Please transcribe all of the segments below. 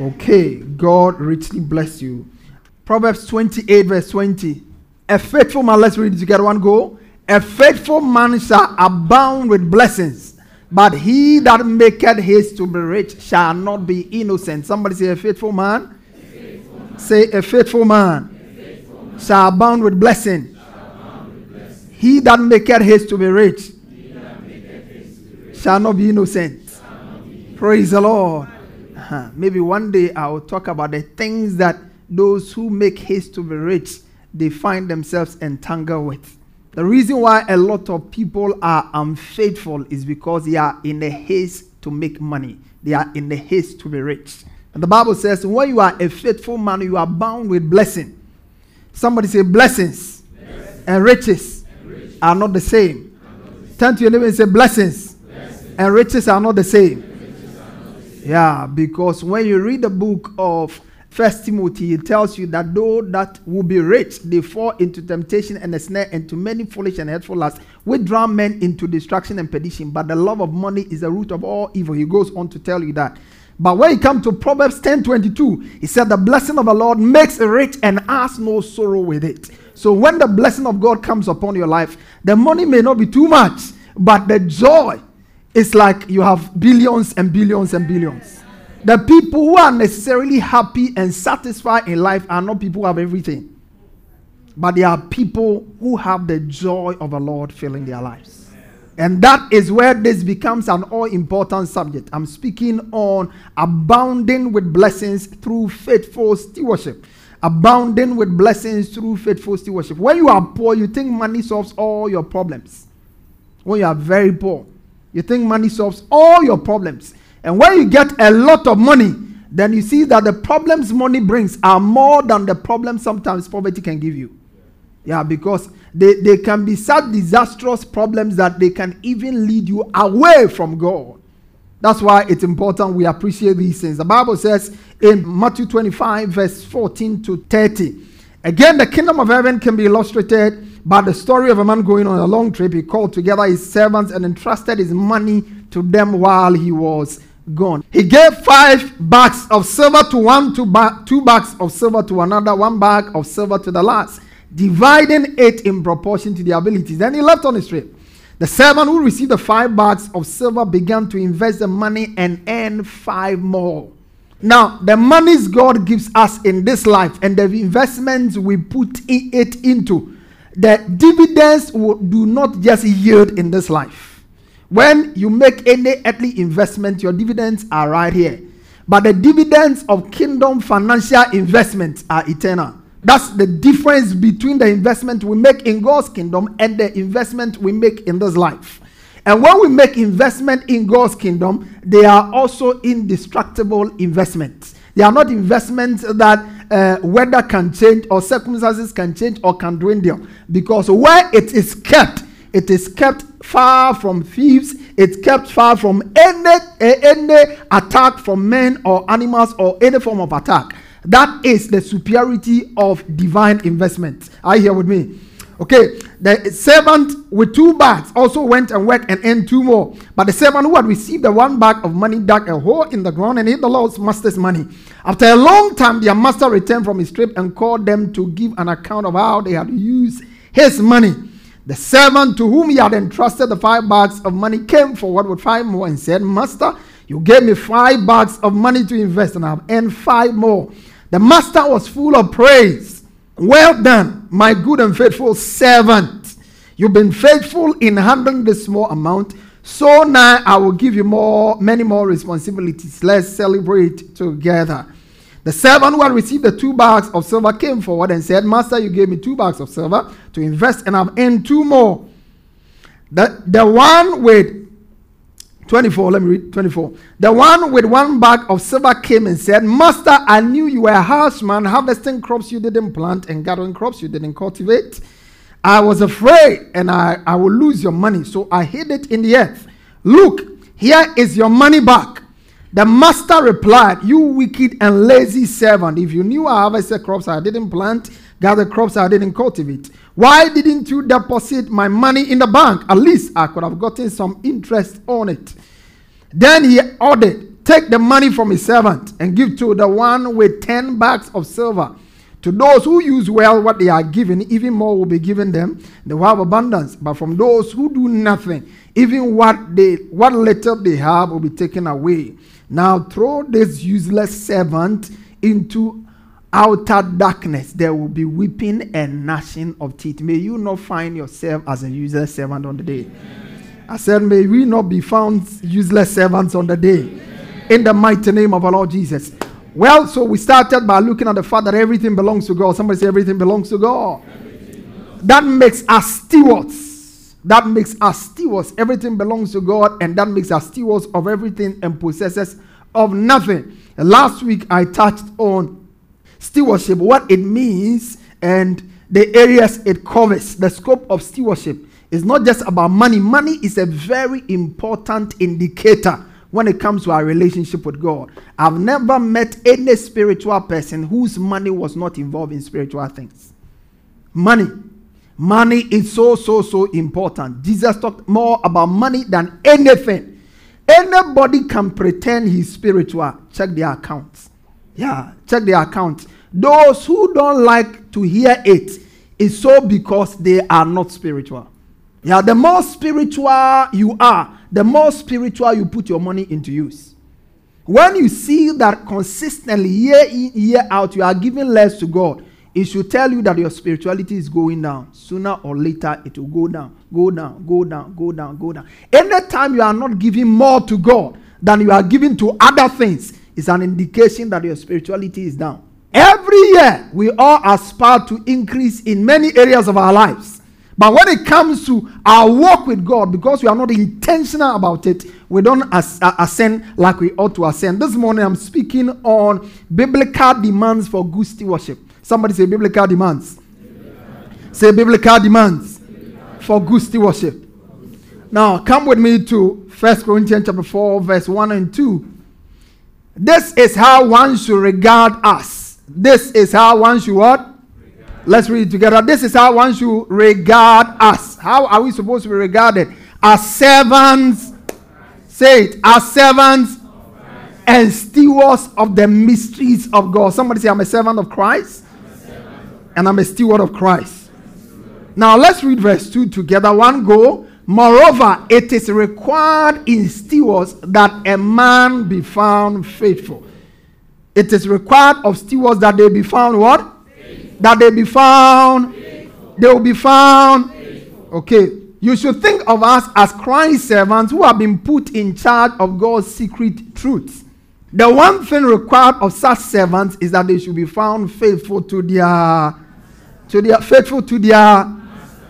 Okay, God richly bless you. Proverbs 28, verse 20. A faithful man, let's read it together. One go. A faithful man shall abound with blessings, but he that maketh haste to be rich shall not be innocent. Somebody say, A faithful man. Say, A faithful man, a faithful man. shall abound with blessing. He that maketh haste to be rich, shall. Not be innocent. Praise the Lord. Uh-huh. Maybe one day I will talk about the things that those who make haste to be rich they find themselves entangled with. The reason why a lot of people are unfaithful is because they are in a haste to make money. They are in a haste to be rich. And the Bible says, when you are a faithful man, you are bound with blessing. Somebody say, blessings and, riches and riches are not the same. Not the same. Turn to your neighbor and say, blessings, blessings. and riches are not the same. Yeah, because when you read the book of First Timothy, it tells you that though that will be rich, they fall into temptation and a snare and to many foolish and hurtful lusts, which draw men into destruction and perdition. But the love of money is the root of all evil. He goes on to tell you that. But when it comes to Proverbs 10 22, he said, The blessing of the Lord makes rich and has no sorrow with it. So when the blessing of God comes upon your life, the money may not be too much, but the joy it's like you have billions and billions and billions. The people who are necessarily happy and satisfied in life are not people who have everything. But they are people who have the joy of the Lord filling their lives. And that is where this becomes an all important subject. I'm speaking on abounding with blessings through faithful stewardship. Abounding with blessings through faithful stewardship. When you are poor, you think money solves all your problems. When you are very poor, you think money solves all your problems. And when you get a lot of money, then you see that the problems money brings are more than the problems sometimes poverty can give you. Yeah, because they, they can be such disastrous problems that they can even lead you away from God. That's why it's important we appreciate these things. The Bible says in Matthew 25, verse 14 to 30. Again, the kingdom of heaven can be illustrated but the story of a man going on a long trip, he called together his servants and entrusted his money to them while he was gone. He gave five bags of silver to one, two, ba- two bags of silver to another, one bag of silver to the last, dividing it in proportion to their abilities. Then he left on his trip. The servant who received the five bags of silver began to invest the money and earn five more. Now, the monies God gives us in this life and the investments we put it into the dividends will, do not just yield in this life. When you make any earthly investment, your dividends are right here. But the dividends of kingdom financial investments are eternal. That's the difference between the investment we make in God's kingdom and the investment we make in this life. And when we make investment in God's kingdom, they are also indestructible investments. They are not investments that uh, weather can change or circumstances can change or can dwindle. Because where it is kept, it is kept far from thieves. It's kept far from any, any attack from men or animals or any form of attack. That is the superiority of divine investment. Are you here with me? Okay, the servant with two bags also went and worked and earned two more. But the servant who had received the one bag of money dug a hole in the ground and hid the Lord's master's money. After a long time, their master returned from his trip and called them to give an account of how they had used his money. The servant to whom he had entrusted the five bags of money came forward with five more and said, Master, You gave me five bags of money to invest, and I've earned five more. The master was full of praise. Well done, my good and faithful servant. You've been faithful in handling this small amount. So now I will give you more, many more responsibilities. Let's celebrate together. The servant who had received the two bags of silver came forward and said, Master, you gave me two bags of silver to invest, and I've earned two more. The, the one with 24, let me read 24. The one with one bag of silver came and said, Master, I knew you were a harsh man, harvesting crops you didn't plant and gathering crops you didn't cultivate. I was afraid and I, I will lose your money, so I hid it in the earth. Look, here is your money back. The master replied, You wicked and lazy servant, if you knew I harvested crops I didn't plant, gather crops I didn't cultivate, why didn't you deposit my money in the bank? At least I could have gotten some interest on it. Then he ordered, Take the money from his servant and give to the one with 10 bags of silver. To those who use well what they are given, even more will be given them. They will have abundance. But from those who do nothing, even what they what little they have will be taken away. Now throw this useless servant into outer darkness. There will be weeping and gnashing of teeth. May you not find yourself as a useless servant on the day. I said, may we not be found useless servants on the day. In the mighty name of our Lord Jesus. Well, so we started by looking at the fact that everything belongs to God. Somebody say everything belongs to God. That makes us stewards. That makes us stewards. Everything belongs to God, and that makes us stewards of everything and possessors of nothing. Last week I touched on stewardship, what it means, and the areas it covers. The scope of stewardship is not just about money. Money is a very important indicator when it comes to our relationship with God. I've never met any spiritual person whose money was not involved in spiritual things. Money. Money is so, so, so important. Jesus talked more about money than anything. Anybody can pretend he's spiritual. Check their accounts. Yeah, check their account. Those who don't like to hear it is so because they are not spiritual. Yeah, the more spiritual you are, the more spiritual you put your money into use. When you see that consistently, year in, year out, you are giving less to God, it should tell you that your spirituality is going down. Sooner or later, it will go down, go down, go down, go down, go down. Anytime you are not giving more to God than you are giving to other things, it's an indication that your spirituality is down. Every year, we all aspire to increase in many areas of our lives. But when it comes to our walk with God, because we are not intentional about it, we don't as, uh, ascend like we ought to ascend. This morning I'm speaking on biblical demands for good stewardship. Somebody say biblical demands. Biblical. Say biblical demands biblical. for good stewardship. Now come with me to First Corinthians chapter 4, verse 1 and 2. This is how one should regard us. This is how one should what? Let's read it together. This is how one should regard us. How are we supposed to be regarded? As servants. Say it. As servants and stewards of the mysteries of God. Somebody say, I'm a servant of Christ. and I'm a steward of Christ. Now let's read verse 2 together. One go. Moreover, it is required in stewards that a man be found faithful. It is required of stewards that they be found what? that they be found, they will be found. Okay, you should think of us as Christ's servants who have been put in charge of God's secret truths. The one thing required of such servants is that they should be found faithful to their, to their faithful to their,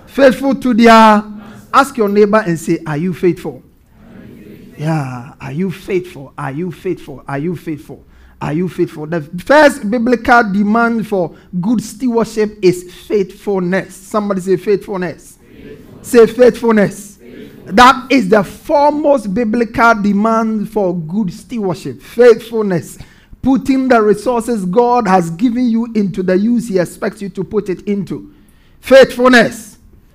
faithful to their. Ask your neighbor and say, Are you faithful? Yeah, are you faithful? Are you faithful? Are you faithful? Are you faithful? The first biblical demand for good stewardship is faithfulness. Somebody say faithfulness. Say faithfulness. That is the foremost biblical demand for good stewardship. Faithfulness. Putting the resources God has given you into the use He expects you to put it into. Faithfulness.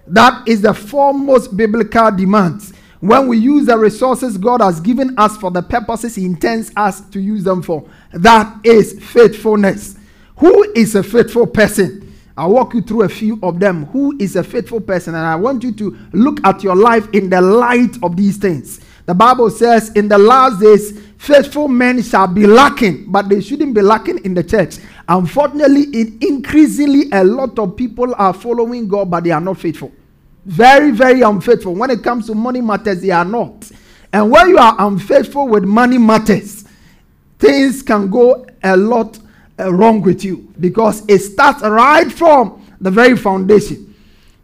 That is the foremost biblical demand when we use the resources God has given us for the purposes He intends us to use them for. That is faithfulness. Who is a faithful person? I'll walk you through a few of them. Who is a faithful person? And I want you to look at your life in the light of these things. The Bible says, in the last days, faithful men shall be lacking, but they shouldn't be lacking in the church. Unfortunately, in increasingly a lot of people are following God, but they are not faithful. Very, very unfaithful. When it comes to money matters, they are not. And when you are unfaithful with money matters, things can go a lot uh, wrong with you because it starts right from the very foundation.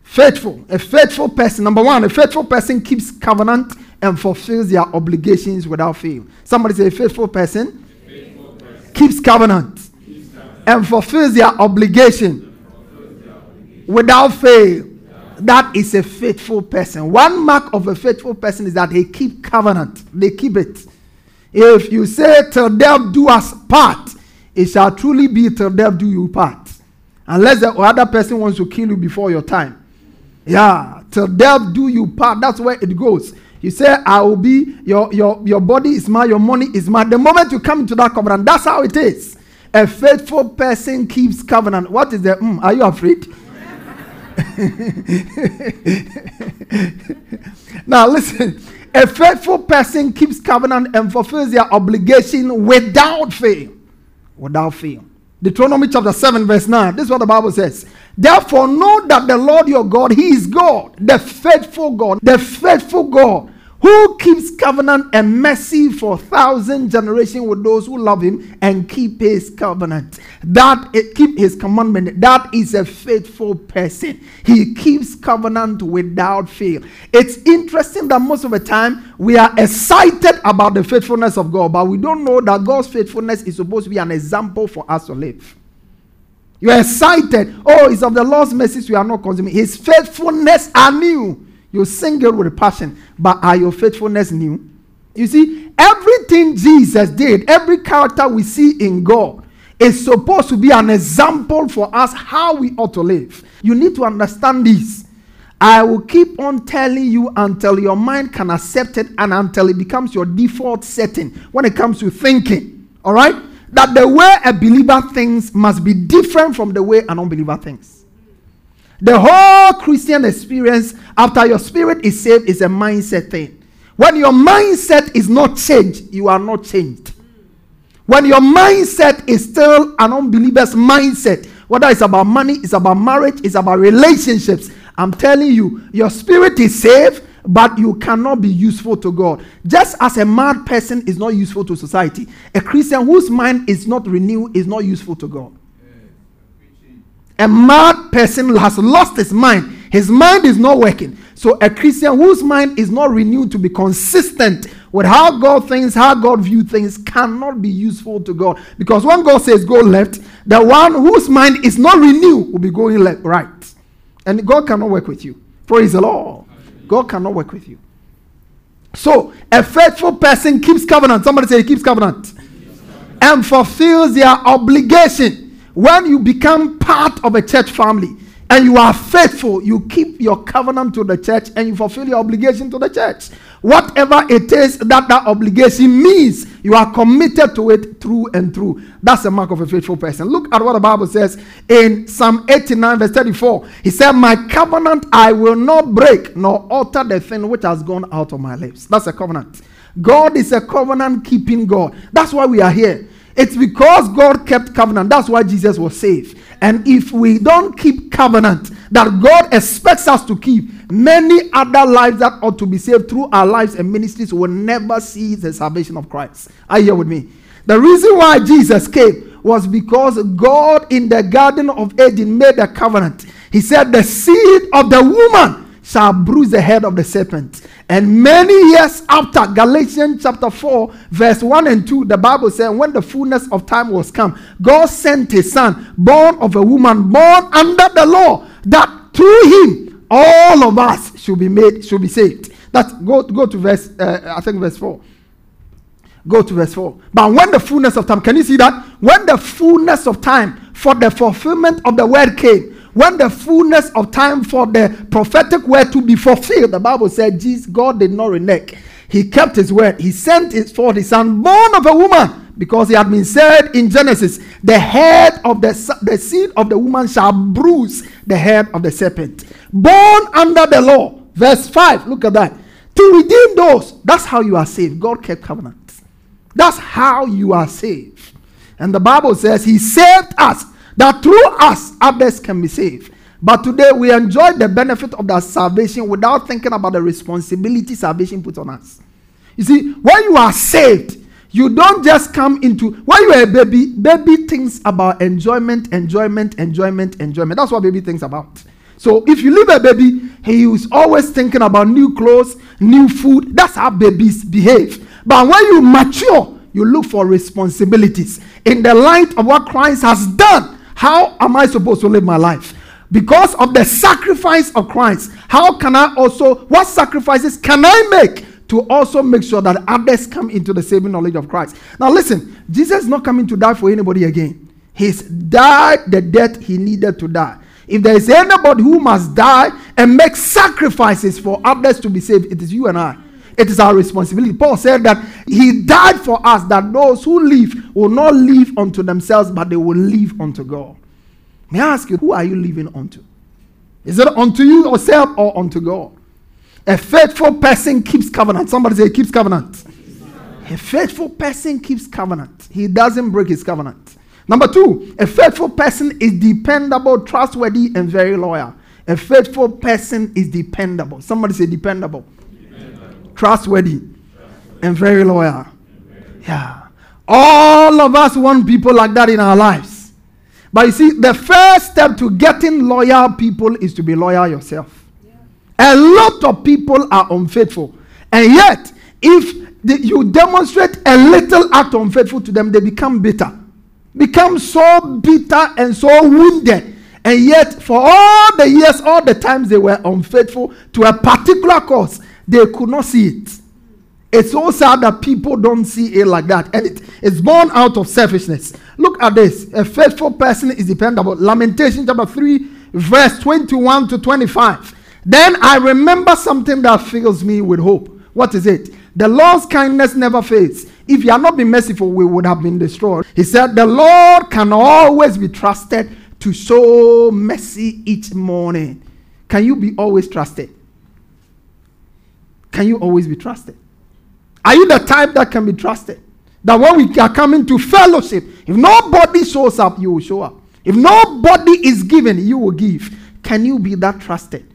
Faithful, a faithful person. Number one, a faithful person keeps covenant and fulfills their obligations without fail. Somebody say, a faithful person, faithful person. keeps covenant, keeps covenant. and fulfills their obligation, fulfills without fail. That is a faithful person. One mark of a faithful person is that they keep covenant. They keep it. If you say, till death do us part, it shall truly be till death do you part. Unless the other person wants to kill you before your time. Yeah, till death do you part. That's where it goes. You say, I will be, your, your, your body is mine, your money is mine. The moment you come into that covenant, that's how it is. A faithful person keeps covenant. What is the, mm, are you afraid? now listen, a faithful person keeps covenant and fulfills their obligation without fail. Without fail. Deuteronomy chapter 7, verse 9. This is what the Bible says. Therefore, know that the Lord your God, He is God, the faithful God, the faithful God who keeps covenant and mercy for thousand generations with those who love him and keep his covenant. That keep his commandment. That is a faithful person. He keeps covenant without fail. It's interesting that most of the time we are excited about the faithfulness of God, but we don't know that God's faithfulness is supposed to be an example for us to live. You are excited. Oh, it's of the Lord's mercies we are not consuming. His faithfulness are new. You sing it with a passion, but are your faithfulness new? You see, everything Jesus did, every character we see in God, is supposed to be an example for us how we ought to live. You need to understand this. I will keep on telling you until your mind can accept it and until it becomes your default setting when it comes to thinking. All right? That the way a believer thinks must be different from the way an unbeliever thinks. The whole Christian experience after your spirit is saved is a mindset thing. When your mindset is not changed, you are not changed. When your mindset is still an unbeliever's mindset, whether it's about money, it's about marriage, it's about relationships, I'm telling you, your spirit is saved, but you cannot be useful to God. Just as a mad person is not useful to society, a Christian whose mind is not renewed is not useful to God. A mad person has lost his mind. His mind is not working. So a Christian whose mind is not renewed to be consistent with how God thinks, how God views things, cannot be useful to God. Because when God says go left, the one whose mind is not renewed will be going left, right. And God cannot work with you. Praise the Lord. God cannot work with you. So a faithful person keeps covenant. Somebody say he keeps covenant. And fulfills their obligation when you become part of a church family and you are faithful, you keep your covenant to the church and you fulfill your obligation to the church. Whatever it is that that obligation means, you are committed to it through and through. That's the mark of a faithful person. Look at what the Bible says in Psalm 89, verse 34. He said, My covenant I will not break, nor alter the thing which has gone out of my lips. That's a covenant. God is a covenant keeping God. That's why we are here. It's because God kept covenant. That's why Jesus was saved. And if we don't keep covenant that God expects us to keep, many other lives that ought to be saved through our lives and ministries will never see the salvation of Christ. Are you here with me? The reason why Jesus came was because God in the Garden of Eden made a covenant. He said, The seed of the woman shall bruise the head of the serpent. And many years after, Galatians chapter 4, verse 1 and 2, the Bible says, When the fullness of time was come, God sent his son, born of a woman, born under the law, that through him all of us should be made, should be saved. That's go, go to verse, uh, I think verse 4. Go to verse 4. But when the fullness of time, can you see that? When the fullness of time for the fulfillment of the word came, when the fullness of time for the prophetic word to be fulfilled, the Bible said Jesus, God did not renege. He kept his word. He sent his forth his son, born of a woman, because he had been said in Genesis, the head of the, the seed of the woman shall bruise the head of the serpent. Born under the law. Verse 5, look at that. To redeem those. That's how you are saved. God kept covenant. That's how you are saved. And the Bible says He saved us, that through us others can be saved. But today we enjoy the benefit of that salvation without thinking about the responsibility salvation puts on us. You see, when you are saved, you don't just come into when you are a baby, baby thinks about enjoyment, enjoyment, enjoyment, enjoyment. That's what baby thinks about. So if you leave a baby, he is always thinking about new clothes, new food. That's how babies behave. But when you mature, you look for responsibilities in the light of what Christ has done. How am I supposed to live my life? Because of the sacrifice of Christ, how can I also, what sacrifices can I make to also make sure that others come into the saving knowledge of Christ? Now, listen, Jesus is not coming to die for anybody again. He's died the death he needed to die. If there is anybody who must die and make sacrifices for others to be saved, it is you and I. It is our responsibility. Paul said that he died for us, that those who live will not live unto themselves, but they will live unto God. May I ask you, who are you living unto? Is it unto you yourself or unto God? A faithful person keeps covenant. Somebody say, keeps covenant. A faithful person keeps covenant. He doesn't break his covenant. Number two, a faithful person is dependable, trustworthy, and very loyal. A faithful person is dependable. Somebody say dependable, dependable. Trustworthy, trustworthy, and very loyal. Yeah. All of us want people like that in our lives. But you see, the first step to getting loyal people is to be loyal yourself. Yeah. A lot of people are unfaithful. And yet, if you demonstrate a little act unfaithful to them, they become bitter become so bitter and so wounded. And yet, for all the years, all the times they were unfaithful to a particular cause, they could not see it. It's so sad that people don't see it like that. And it, it's born out of selfishness. Look at this. A faithful person is dependable. Lamentation chapter 3, verse 21 to 25. Then I remember something that fills me with hope. What is it? The Lord's kindness never fades. If you had not been merciful, we would have been destroyed. He said, The Lord can always be trusted to show mercy each morning. Can you be always trusted? Can you always be trusted? Are you the type that can be trusted? That when we are coming to fellowship, if nobody shows up, you will show up. If nobody is given, you will give. Can you be that trusted?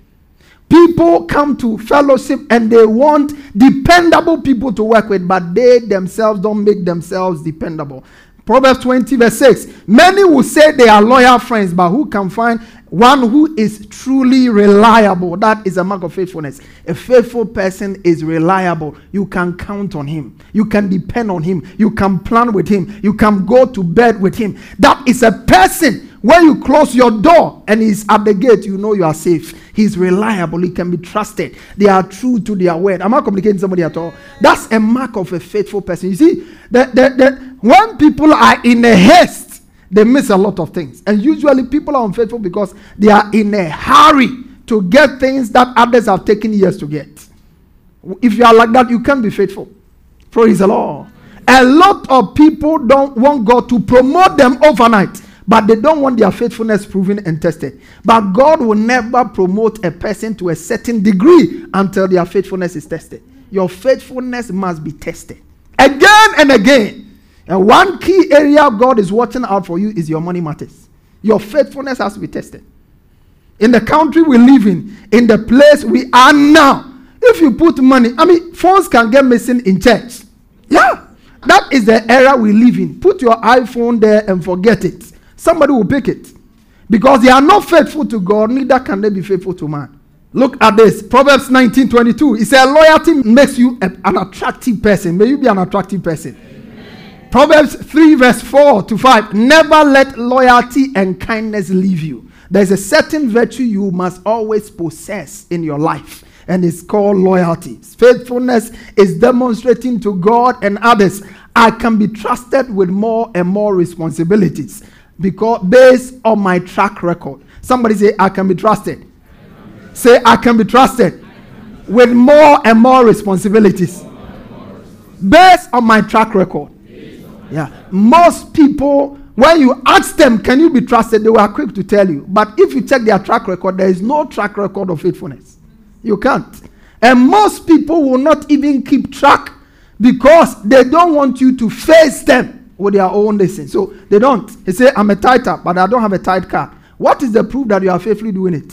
People come to fellowship and they want dependable people to work with, but they themselves don't make themselves dependable. Proverbs 20, verse 6. Many will say they are loyal friends, but who can find one who is truly reliable? That is a mark of faithfulness. A faithful person is reliable. You can count on him, you can depend on him, you can plan with him, you can go to bed with him. That is a person when you close your door and he's at the gate, you know you are safe. He's reliable. He can be trusted. They are true to their word. Am I communicating somebody at all? That's a mark of a faithful person. You see, that, that, that when people are in a haste, they miss a lot of things. And usually people are unfaithful because they are in a hurry to get things that others have taken years to get. If you are like that, you can't be faithful. Praise the Lord. A lot of people don't want God to promote them overnight but they don't want their faithfulness proven and tested. But God will never promote a person to a certain degree until their faithfulness is tested. Your faithfulness must be tested again and again. And one key area God is watching out for you is your money matters. Your faithfulness has to be tested. In the country we live in, in the place we are now, if you put money, I mean, phones can get missing in church. Yeah, that is the era we live in. Put your iPhone there and forget it somebody will pick it. Because they are not faithful to God, neither can they be faithful to man. Look at this. Proverbs 19 22. It says, Loyalty makes you a, an attractive person. May you be an attractive person. Amen. Proverbs 3, verse 4 to 5. Never let loyalty and kindness leave you. There's a certain virtue you must always possess in your life, and it's called loyalty. Faithfulness is demonstrating to God and others I can be trusted with more and more responsibilities because based on my track record. Somebody say, I can be trusted. Say, I can be trusted with more and more responsibilities. Based on my track record. Yeah. Most people, when you ask them, can you be trusted, they were quick to tell you. But if you check their track record, there is no track record of faithfulness. You can't. And most people will not even keep track because they don't want you to face them with their own listen. So they don't. He say, I'm a tither, but I don't have a tithe card. What is the proof that you are faithfully doing it?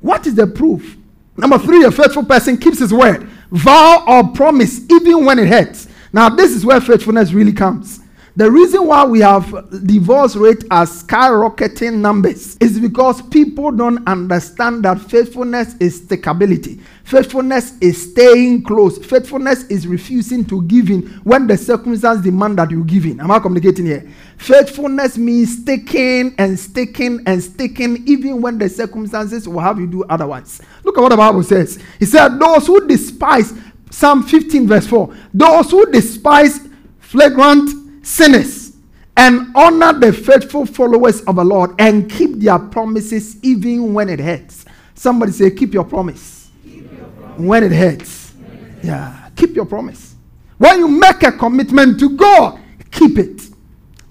What is the proof? Number three, a faithful person keeps his word, vow or promise, even when it hurts. Now, this is where faithfulness really comes. The reason why we have divorce rate as skyrocketing numbers is because people don't understand that faithfulness is stickability. Faithfulness is staying close. Faithfulness is refusing to give in when the circumstances demand that you give in. Am I communicating here? Faithfulness means sticking and sticking and sticking even when the circumstances will have you do otherwise. Look at what the Bible says. He said, Those who despise, Psalm 15, verse 4, those who despise flagrant sinners and honor the faithful followers of the Lord and keep their promises even when it hurts. Somebody say, Keep your promise, keep your promise. when it hurts. Yeah, keep your promise. When you make a commitment to God, keep it.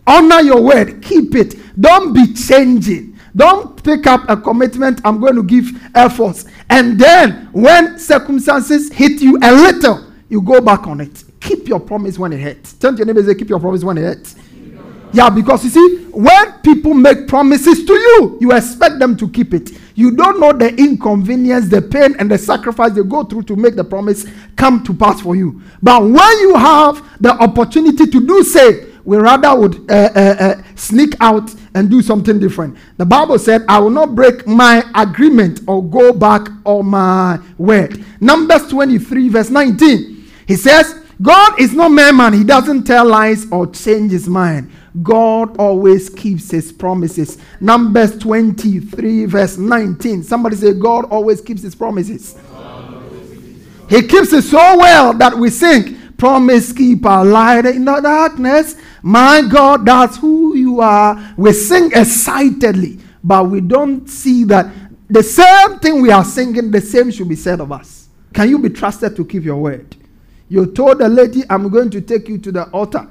Honor your word, keep it. Don't be changing. Don't pick up a commitment, I'm going to give efforts. And then when circumstances hit you a little, you go back on it keep your promise when it hurts. Turn to your neighbor and say, keep your promise when it hurts. Yeah, because you see, when people make promises to you, you expect them to keep it. You don't know the inconvenience, the pain, and the sacrifice they go through to make the promise come to pass for you. But when you have the opportunity to do so, we rather would uh, uh, uh, sneak out and do something different. The Bible said, I will not break my agreement or go back on my word. Numbers 23, verse 19. He says, God is not mere man. He doesn't tell lies or change his mind. God always keeps his promises. Numbers 23, verse 19. Somebody say, God always keeps his promises. He keeps it so well that we sing, Promise keeper, light in the darkness. My God, that's who you are. We sing excitedly, but we don't see that the same thing we are singing, the same should be said of us. Can you be trusted to keep your word? You told the lady, I'm going to take you to the altar.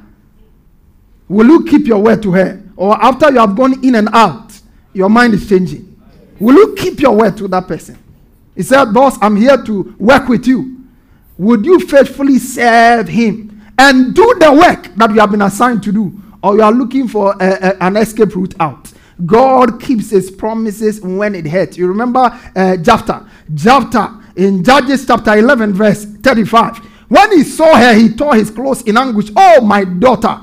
Will you keep your word to her? Or after you have gone in and out, your mind is changing. Will you keep your word to that person? He said, Boss, I'm here to work with you. Would you faithfully serve him and do the work that you have been assigned to do? Or you are looking for a, a, an escape route out? God keeps his promises when it hurts. You remember uh, Jephthah. In Judges chapter 11, verse 35. When he saw her, he tore his clothes in anguish. Oh, my daughter.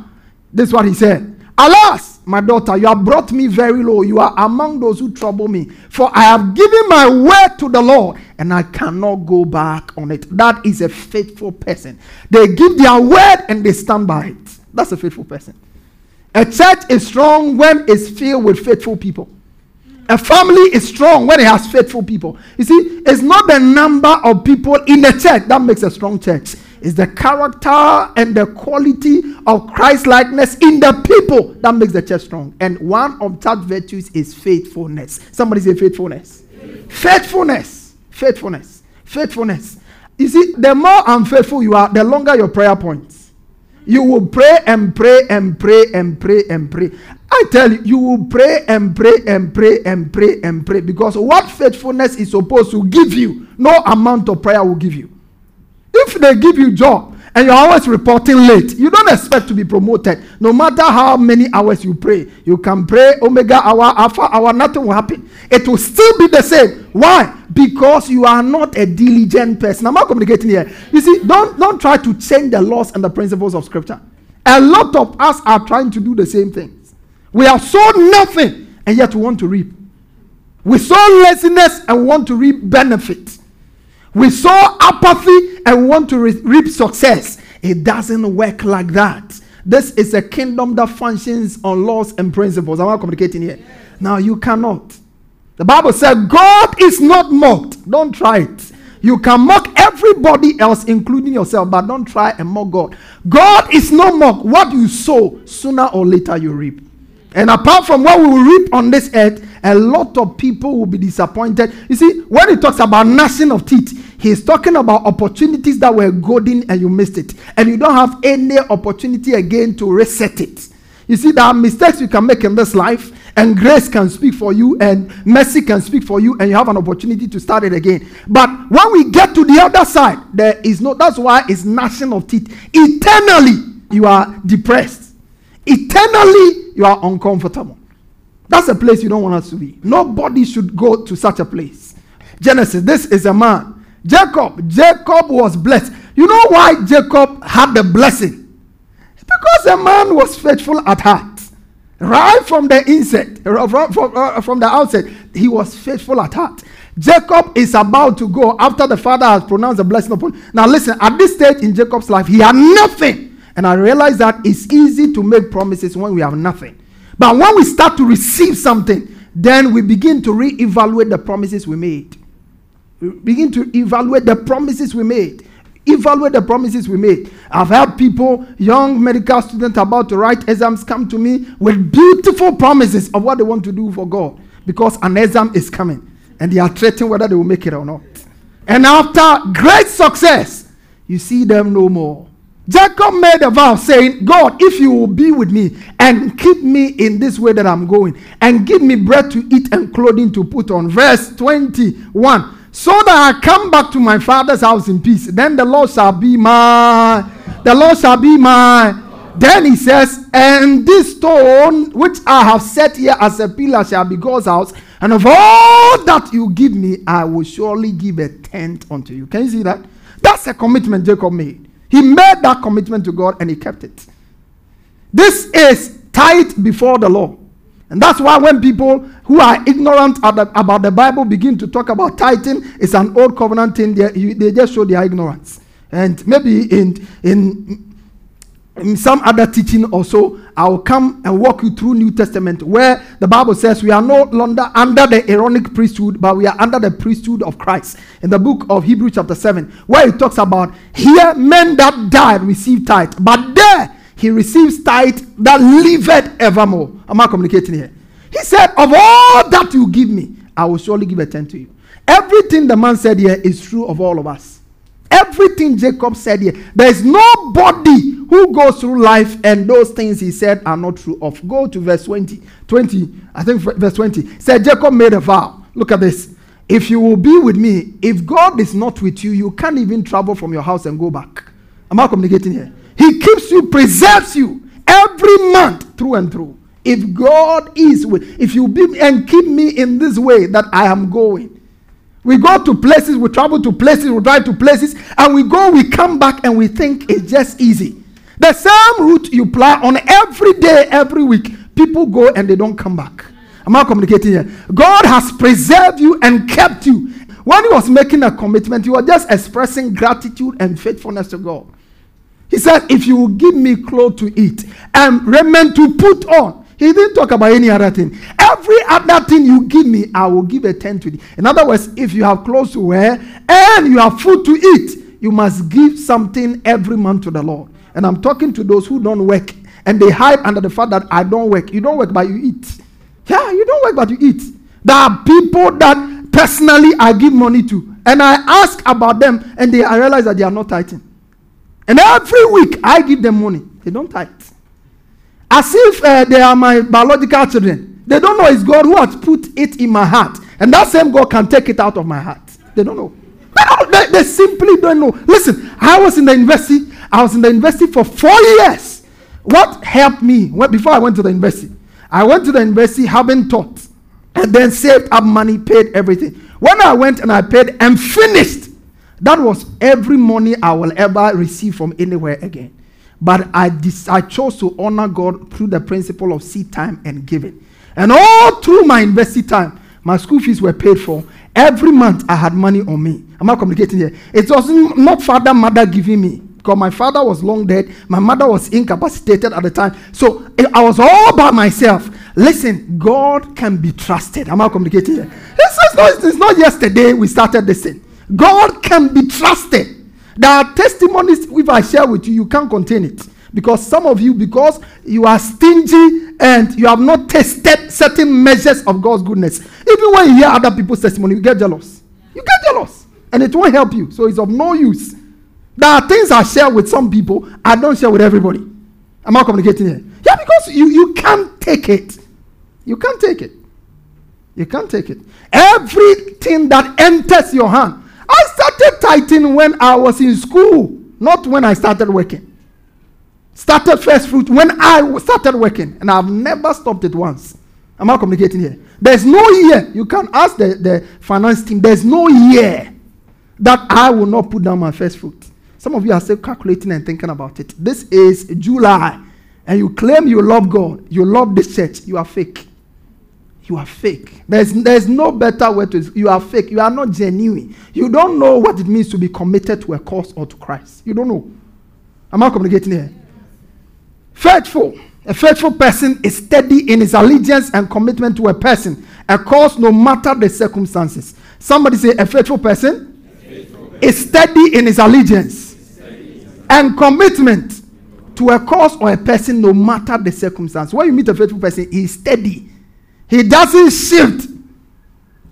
This is what he said. Alas, my daughter, you have brought me very low. You are among those who trouble me. For I have given my word to the Lord, and I cannot go back on it. That is a faithful person. They give their word and they stand by it. That's a faithful person. A church is strong when it's filled with faithful people. A family is strong when it has faithful people. You see, it's not the number of people in the church that makes a strong church. It's the character and the quality of Christ likeness in the people that makes the church strong. And one of that virtues is faithfulness. Somebody say faithfulness. Faithfulness. Faithfulness. Faithfulness. You see, the more unfaithful you are, the longer your prayer points. You will pray and pray and pray and pray and pray. I tell you, you will pray and pray and pray and pray and pray because what faithfulness is supposed to give you, no amount of prayer will give you. If they give you job and you're always reporting late, you don't expect to be promoted. No matter how many hours you pray, you can pray omega hour, alpha hour, nothing will happen. It will still be the same. Why? Because you are not a diligent person. I'm not communicating here. You see, don't don't try to change the laws and the principles of scripture. A lot of us are trying to do the same thing. We have sown nothing and yet we want to reap. We sow laziness and want to reap benefit. We sow apathy and want to re- reap success. It doesn't work like that. This is a kingdom that functions on laws and principles. I am I communicating here? Now you cannot. The Bible said God is not mocked. Don't try it. You can mock everybody else, including yourself, but don't try and mock God. God is not mocked. What you sow, sooner or later you reap. And apart from what we will reap on this earth, a lot of people will be disappointed. You see, when he talks about gnashing of teeth, he's talking about opportunities that were golden and you missed it. And you don't have any opportunity again to reset it. You see, there are mistakes you can make in this life, and grace can speak for you, and mercy can speak for you, and you have an opportunity to start it again. But when we get to the other side, there is no, that's why it's gnashing of teeth. Eternally, you are depressed. Eternally, you are uncomfortable. That's a place you don't want us to be. Nobody should go to such a place. Genesis, this is a man. Jacob, Jacob was blessed. You know why Jacob had the blessing? Because the man was faithful at heart. Right from the inset, from, from, uh, from the outset, he was faithful at heart. Jacob is about to go after the father has pronounced a blessing upon. Now, listen, at this stage in Jacob's life, he had nothing. And I realize that it's easy to make promises when we have nothing. But when we start to receive something, then we begin to re-evaluate the promises we made. We begin to evaluate the promises we made. Evaluate the promises we made. I've had people, young medical students about to write exams, come to me with beautiful promises of what they want to do for God because an exam is coming and they are threatening whether they will make it or not. And after great success, you see them no more. Jacob made a vow saying, God, if you will be with me and keep me in this way that I'm going, and give me bread to eat and clothing to put on. Verse 21 So that I come back to my father's house in peace, then the Lord shall be mine. The Lord shall be mine. Then he says, And this stone which I have set here as a pillar shall be God's house, and of all that you give me, I will surely give a tenth unto you. Can you see that? That's a commitment Jacob made. He made that commitment to God and he kept it. This is tight before the law. And that's why when people who are ignorant about the Bible begin to talk about tithing, it's an old covenant thing. They, they just show their ignorance. And maybe in, in in some other teaching also, I will come and walk you through New Testament where the Bible says we are no longer under the Aaronic priesthood, but we are under the priesthood of Christ. In the book of Hebrews chapter 7, where it talks about here men that died received tithe, but there he receives tithe that liveth evermore. Am I communicating here? He said, Of all that you give me, I will surely give a tenth to you. Everything the man said here is true of all of us. Everything Jacob said here, there is nobody who goes through life and those things he said are not true of. Go to verse 20. 20, I think verse 20. Said Jacob made a vow. Look at this. If you will be with me, if God is not with you, you can't even travel from your house and go back. Am I communicating here? He keeps you, preserves you every month through and through. If God is with, if you be and keep me in this way that I am going, we go to places, we travel to places, we drive to places, and we go, we come back, and we think it's just easy. The same route you ply on every day, every week, people go and they don't come back. I'm I communicating here? God has preserved you and kept you. When he was making a commitment, he was just expressing gratitude and faithfulness to God. He said, If you will give me clothes to eat and raiment to put on, he didn't talk about any other thing. Every other thing you give me, I will give a tenth to thee. In other words, if you have clothes to wear and you have food to eat, you must give something every month to the Lord. And I'm talking to those who don't work and they hide under the fact that I don't work. You don't work, but you eat. Yeah, you don't work, but you eat. There are people that personally I give money to, and I ask about them, and they I realize that they are not tithing. And every week I give them money. They don't tithe. As if uh, they are my biological children. They don't know it's God who has put it in my heart. And that same God can take it out of my heart. They don't know. They, don't, they, they simply don't know. Listen, I was in the university I was in the university for four years. What helped me when, before I went to the university? I went to the university having taught and then saved up money, paid everything. When I went and I paid and finished, that was every money I will ever receive from anywhere again. But I, dis- I chose to honor God through the principle of seed time and giving. And all through my university time, my school fees were paid for. Every month I had money on me. I'm not communicating here? It was not father, mother giving me because my father was long dead, my mother was incapacitated at the time. So eh, I was all by myself. Listen, God can be trusted. I'm not communicating here? It's not, it's not yesterday we started this thing. God can be trusted. There are testimonies, if I share with you, you can't contain it. Because some of you, because you are stingy and you have not tested certain measures of God's goodness, even when you hear other people's testimony, you get jealous. You get jealous. And it won't help you. So it's of no use. There are things I share with some people, I don't share with everybody. I'm I communicating here? Yeah, because you, you can't take it. You can't take it. You can't take it. Everything that enters your hand. Started tithing when I was in school, not when I started working. Started first fruit when I started working, and I've never stopped it once. Am I communicating here? There's no year. You can ask the, the finance team. There's no year that I will not put down my first fruit. Some of you are still calculating and thinking about it. This is July, and you claim you love God, you love this church. You are fake. You are fake. There's, there's no better way to. You are fake. You are not genuine. You don't know what it means to be committed to a cause or to Christ. You don't know. Am I communicating here? Faithful. A faithful person is steady in his allegiance and commitment to a person, a cause no matter the circumstances. Somebody say, a faithful person, a faithful person. is steady in his allegiance and commitment to a cause or a person no matter the circumstance. When you meet a faithful person, he is steady. He doesn't shift.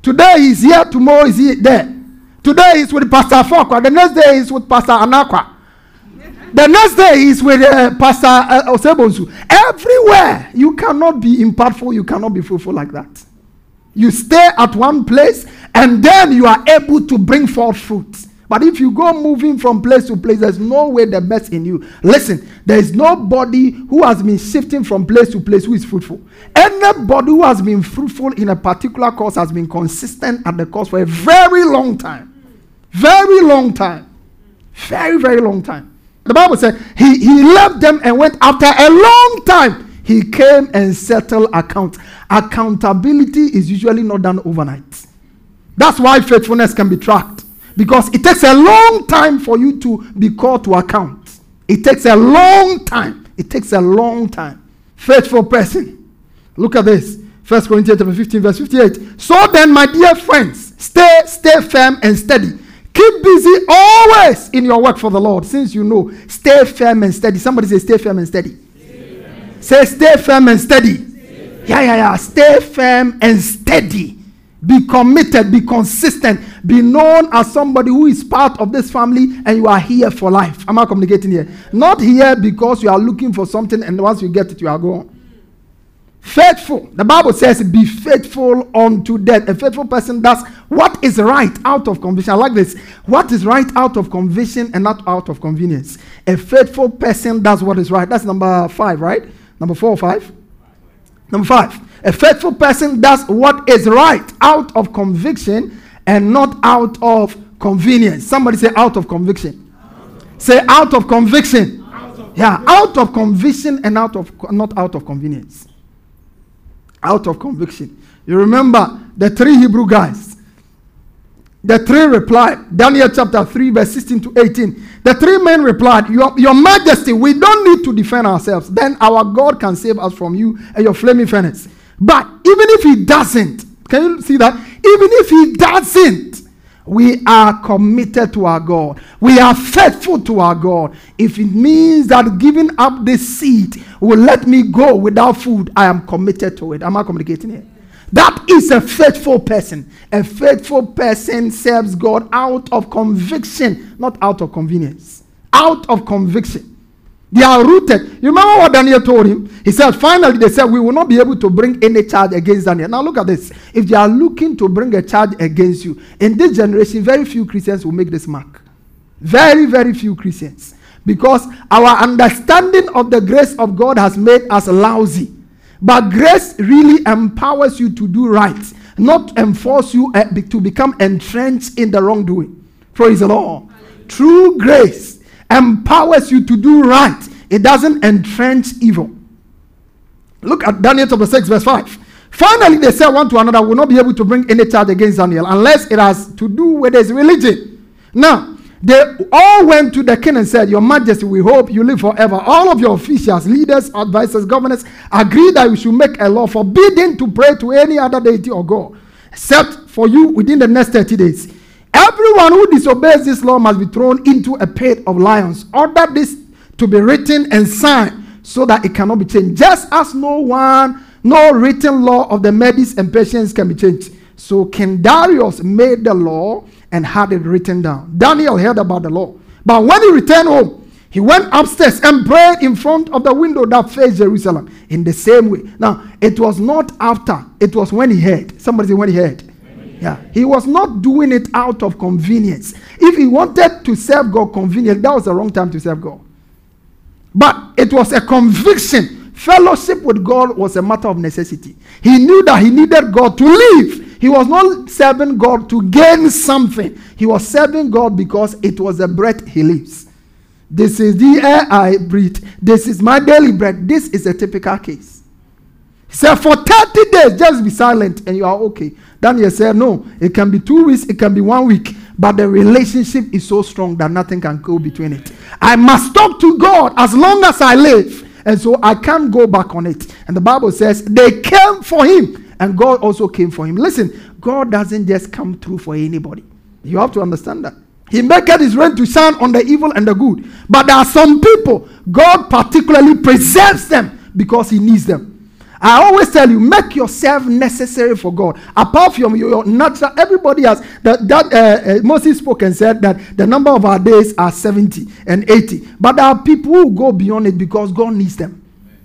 Today he's here, tomorrow he's there. Today he's with Pastor Afoakwa, the next day he's with Pastor Anakwa. The next day he's with uh, Pastor uh, Osebonsu. Everywhere you cannot be impactful, you cannot be fruitful like that. You stay at one place and then you are able to bring forth fruit. But if you go moving from place to place, there's no way the best in you. Listen, there is nobody who has been shifting from place to place who is fruitful. Anybody who has been fruitful in a particular course has been consistent at the course for a very long time. Very long time. Very, very long time. The Bible said he, he left them and went after a long time. He came and settled account. Accountability is usually not done overnight. That's why faithfulness can be tracked. Because it takes a long time for you to be called to account. It takes a long time. It takes a long time. Faithful person. Look at this. First Corinthians 15, verse 58. So then, my dear friends, stay, stay firm and steady. Keep busy always in your work for the Lord. Since you know, stay firm and steady. Somebody say, stay firm and steady. Stay firm. Say, stay firm and steady. Stay yeah, yeah, yeah. Stay firm and steady. Be committed, be consistent, be known as somebody who is part of this family and you are here for life. Am I communicating here? Not here because you are looking for something and once you get it, you are gone. Faithful. The Bible says, be faithful unto death. A faithful person does what is right out of conviction. I like this. What is right out of conviction and not out of convenience. A faithful person does what is right. That's number five, right? Number four or five? Number five. A faithful person does what is right out of conviction and not out of convenience. Somebody say out of conviction. Out. Say out of conviction. Out of yeah, out of conviction and out of not out of convenience. Out of conviction. You remember the three Hebrew guys. The three replied, Daniel chapter 3, verse 16 to 18. The three men replied, Your, your Majesty, we don't need to defend ourselves. Then our God can save us from you and your flaming furnace. But even if he doesn't, can you see that? Even if he doesn't, we are committed to our God. We are faithful to our God. If it means that giving up this seat will let me go without food, I am committed to it. Am I communicating here? That is a faithful person. A faithful person serves God out of conviction, not out of convenience. Out of conviction. They are rooted. You remember what Daniel told him? He said, finally, they said, we will not be able to bring any charge against Daniel. Now, look at this. If they are looking to bring a charge against you, in this generation, very few Christians will make this mark. Very, very few Christians. Because our understanding of the grace of God has made us lousy. But grace really empowers you to do right, not enforce you uh, to become entrenched in the wrongdoing. Praise the Lord. True grace empowers you to do right. It doesn't entrench evil. Look at Daniel chapter 6, verse 5. Finally, they said one to another, will not be able to bring any charge against Daniel unless it has to do with his religion. Now, they all went to the king and said, Your Majesty, we hope you live forever. All of your officials, leaders, advisors, governors agree that we should make a law forbidding to pray to any other deity or God, except for you within the next 30 days. Everyone who disobeys this law must be thrown into a pit of lions. Order this to be written and signed so that it cannot be changed. Just as no one, no written law of the Medes and Persians can be changed. So King Darius made the law and had it written down. Daniel heard about the law. But when he returned home, He went upstairs and prayed in front of the window that faced Jerusalem in the same way. Now, it was not after, it was when he heard. Somebody say, when he heard. Yeah, he was not doing it out of convenience. If he wanted to serve God convenient, that was the wrong time to serve God. But it was a conviction. Fellowship with God was a matter of necessity. He knew that he needed God to live. He was not serving God to gain something. He was serving God because it was the breath he lives. This is the air I breathe. This is my daily bread. This is a typical case. He said, For 30 days, just be silent and you are okay. Daniel said, No, it can be two weeks, it can be one week, but the relationship is so strong that nothing can go between it. I must talk to God as long as I live. And so I can't go back on it. And the Bible says they came for him, and God also came for him. Listen, God doesn't just come through for anybody. You have to understand that. He maketh his rain to shine on the evil and the good. But there are some people, God particularly preserves them because he needs them. I always tell you, make yourself necessary for God. Apart from your, natural, everybody has that. that uh, uh, Moses spoke and said that the number of our days are 70 and 80. But there are people who go beyond it because God needs them.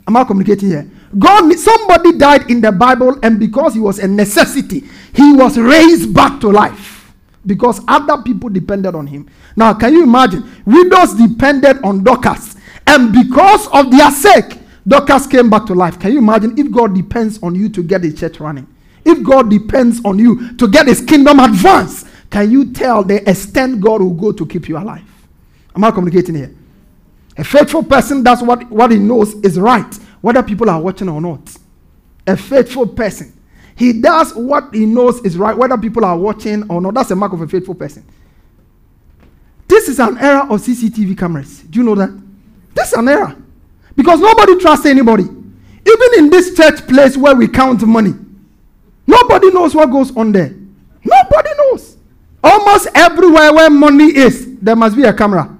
Am I communicating here? God, somebody died in the Bible, and because he was a necessity, he was raised back to life because other people depended on him. Now, can you imagine? Widows depended on Dorcas, and because of their sake, Dorcas came back to life. Can you imagine if God depends on you to get the church running? If God depends on you to get his kingdom advanced, can you tell the extent God will go to keep you alive? Am I communicating here? A faithful person does what, what he knows is right, whether people are watching or not. A faithful person. He does what he knows is right, whether people are watching or not. That's a mark of a faithful person. This is an era of CCTV cameras. Do you know that? This is an era. Because nobody trusts anybody. Even in this church place where we count money, nobody knows what goes on there. Nobody knows. Almost everywhere where money is, there must be a camera.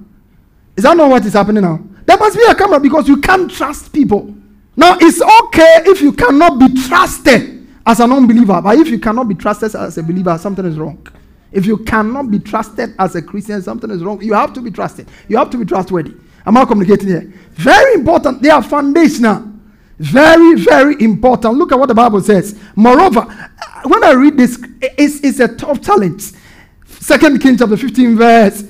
Is that not what is happening now? There must be a camera because you can't trust people. Now, it's okay if you cannot be trusted as an unbeliever, but if you cannot be trusted as a believer, something is wrong. If you cannot be trusted as a Christian, something is wrong. You have to be trusted. You have to be trustworthy. Am I communicating here? Very important. They are foundational. Very, very important. Look at what the Bible says. Moreover, uh, when I read this, it's, it's a tough challenge. Second Kings chapter 15, verse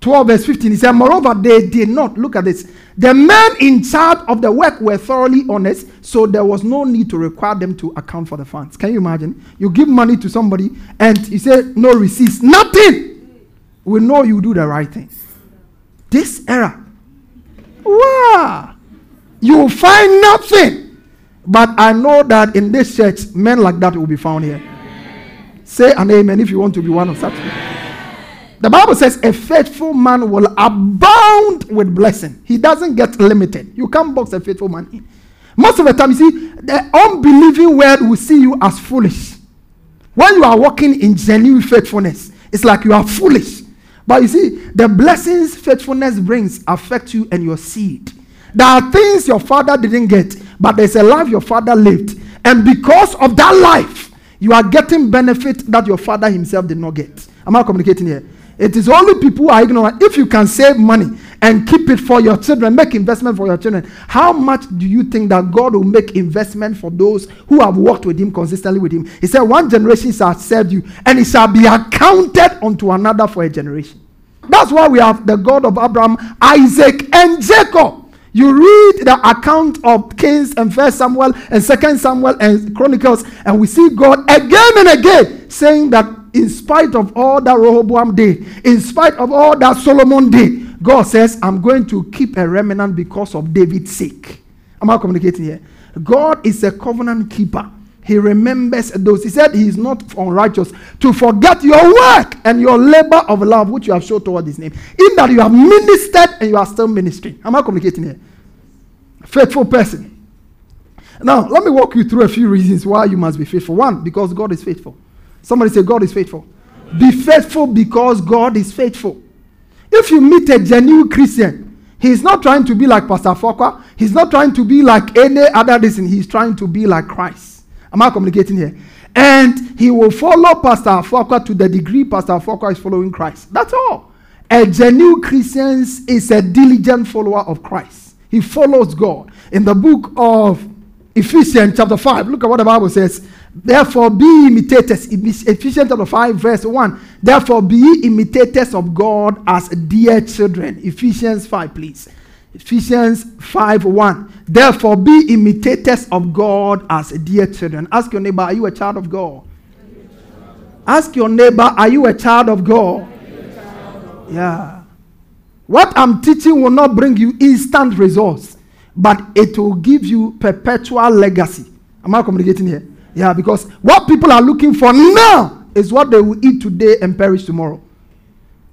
12, verse 15. He said, Moreover, they did not. Look at this. The men in charge of the work were thoroughly honest, so there was no need to require them to account for the funds. Can you imagine? You give money to somebody and you say, No receipts, nothing. We know you do the right thing. This era, Wow! You find nothing. But I know that in this church, men like that will be found here. Say an amen if you want to be one of such people. The Bible says a faithful man will abound with blessing. He doesn't get limited. You can't box a faithful man in. Most of the time, you see, the unbelieving world will see you as foolish. When you are walking in genuine faithfulness, it's like you are foolish. But you see, the blessings faithfulness brings affect you and your seed. There are things your father didn't get, but there's a life your father lived. And because of that life, you are getting benefit that your father himself did not get. Am I communicating here? It is only people who are ignorant. If you can save money and keep it for your children, make investment for your children, how much do you think that God will make investment for those who have worked with Him consistently with Him? He said, One generation shall serve you, and it shall be accounted unto another for a generation. That's why we have the God of Abraham, Isaac, and Jacob. You read the account of Kings and First Samuel and Second Samuel and Chronicles, and we see God again and again saying that in spite of all that Rehoboam did, in spite of all that Solomon did, God says, I'm going to keep a remnant because of David's sake. Am I communicating here? God is a covenant keeper. He remembers those. He said he is not unrighteous to forget your work and your labor of love which you have shown toward his name. In that you have ministered and you are still ministering. I'm I communicating here? Faithful person. Now, let me walk you through a few reasons why you must be faithful. One, because God is faithful. Somebody say, God is faithful. Be faithful because God is faithful. If you meet a genuine Christian, he's not trying to be like Pastor Afoakwa. He's not trying to be like any other reason. He's trying to be like Christ. Am I communicating here? And he will follow Pastor Afoakwa to the degree Pastor Afoakwa is following Christ. That's all. A genuine Christian is a diligent follower of Christ. He follows God. In the book of Ephesians, chapter 5, look at what the Bible says. Therefore, be imitators. Ephesians chapter 5, verse 1. Therefore, be imitators of God as dear children. Ephesians 5, please. Ephesians 5 1. Therefore, be imitators of God as dear children. Ask your neighbor, are you a child of God? Ask your neighbor, are you a child of God? Yeah. What I'm teaching will not bring you instant results, but it will give you perpetual legacy. Am I communicating here? Yeah, because what people are looking for now is what they will eat today and perish tomorrow.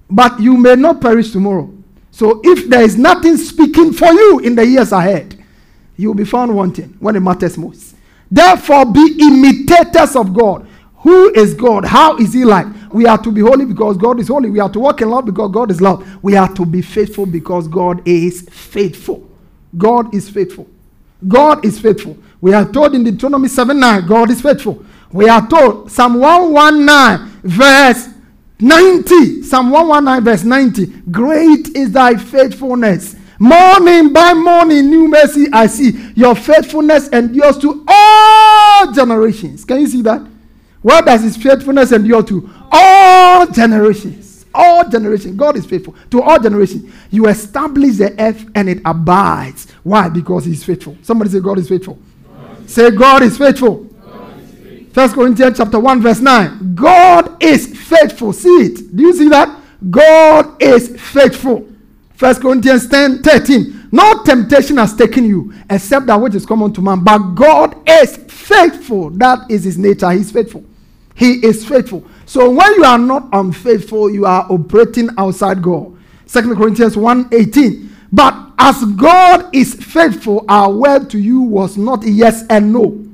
But you may not perish tomorrow. So if there is nothing speaking for you in the years ahead, you will be found wanting when it matters most. Therefore, be imitators of God. Who is God? How is He like? We are to be holy because God is holy. We are to walk in love because God is love. We are to be faithful because God is faithful. God is faithful. God is faithful. We are told in Deuteronomy 7 9, God is faithful. We are told, Psalm 119, verse 90. Psalm 119, verse 90. Great is thy faithfulness. Morning by morning, new mercy I see. Your faithfulness endures to all generations. Can you see that? Where does his faithfulness endure to? All generations. All generations. God is faithful to all generations. You establish the earth and it abides. Why? Because he's faithful. Somebody say, God is faithful. Say, God is faithful. First Corinthians chapter 1, verse 9. God is faithful. See it. Do you see that? God is faithful. First Corinthians 10, 13. No temptation has taken you except that which is common to man. But God is faithful. That is his nature. He's faithful. He is faithful. So when you are not unfaithful, you are operating outside God. Second Corinthians 1, 18. But as God is faithful, our word to you was not yes and no.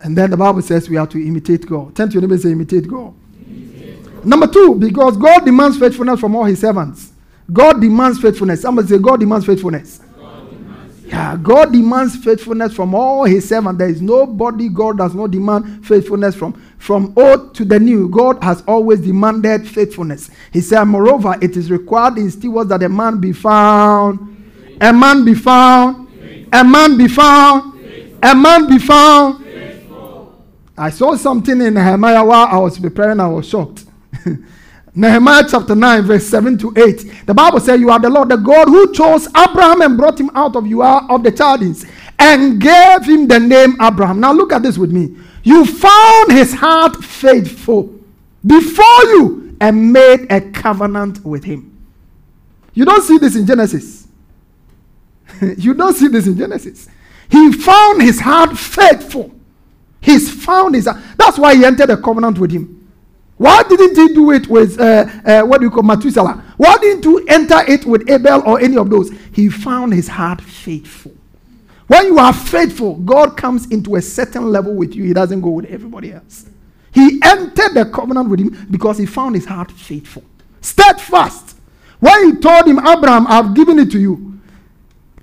And then the Bible says we are to imitate God. Turn to your neighbor and say, imitate God. imitate God. Number two, because God demands faithfulness from all his servants. God demands faithfulness. Somebody say, God demands faithfulness. God demands yeah, God demands faithfulness from all his servants. There is nobody God does not demand faithfulness from. From old to the new, God has always demanded faithfulness. He said, Moreover, it is required in stewards that a man be found, a man be found, a man be found, a man be found I saw something in Nehemiah while I was preparing, I was shocked. Nehemiah chapter 9, verse 7 to 8. The Bible says, You are the Lord, the God who chose Abraham and brought him out of Ur uh, of the Chaldeans and gave him the name Abraham. Now look at this with me. You found his heart faithful before you and made a covenant with him. You don't see this in Genesis. you don't see this in Genesis. He found his heart faithful He's found his. That's why he entered a covenant with him. Why didn't he do it with uh, uh, what do you call Methuselah? Why didn't you enter it with Abel or any of those? He found his heart faithful. When you are faithful, God comes into a certain level with you. He doesn't go with everybody else. He entered the covenant with him because he found his heart faithful, steadfast. When he told him, Abraham, I've given it to you.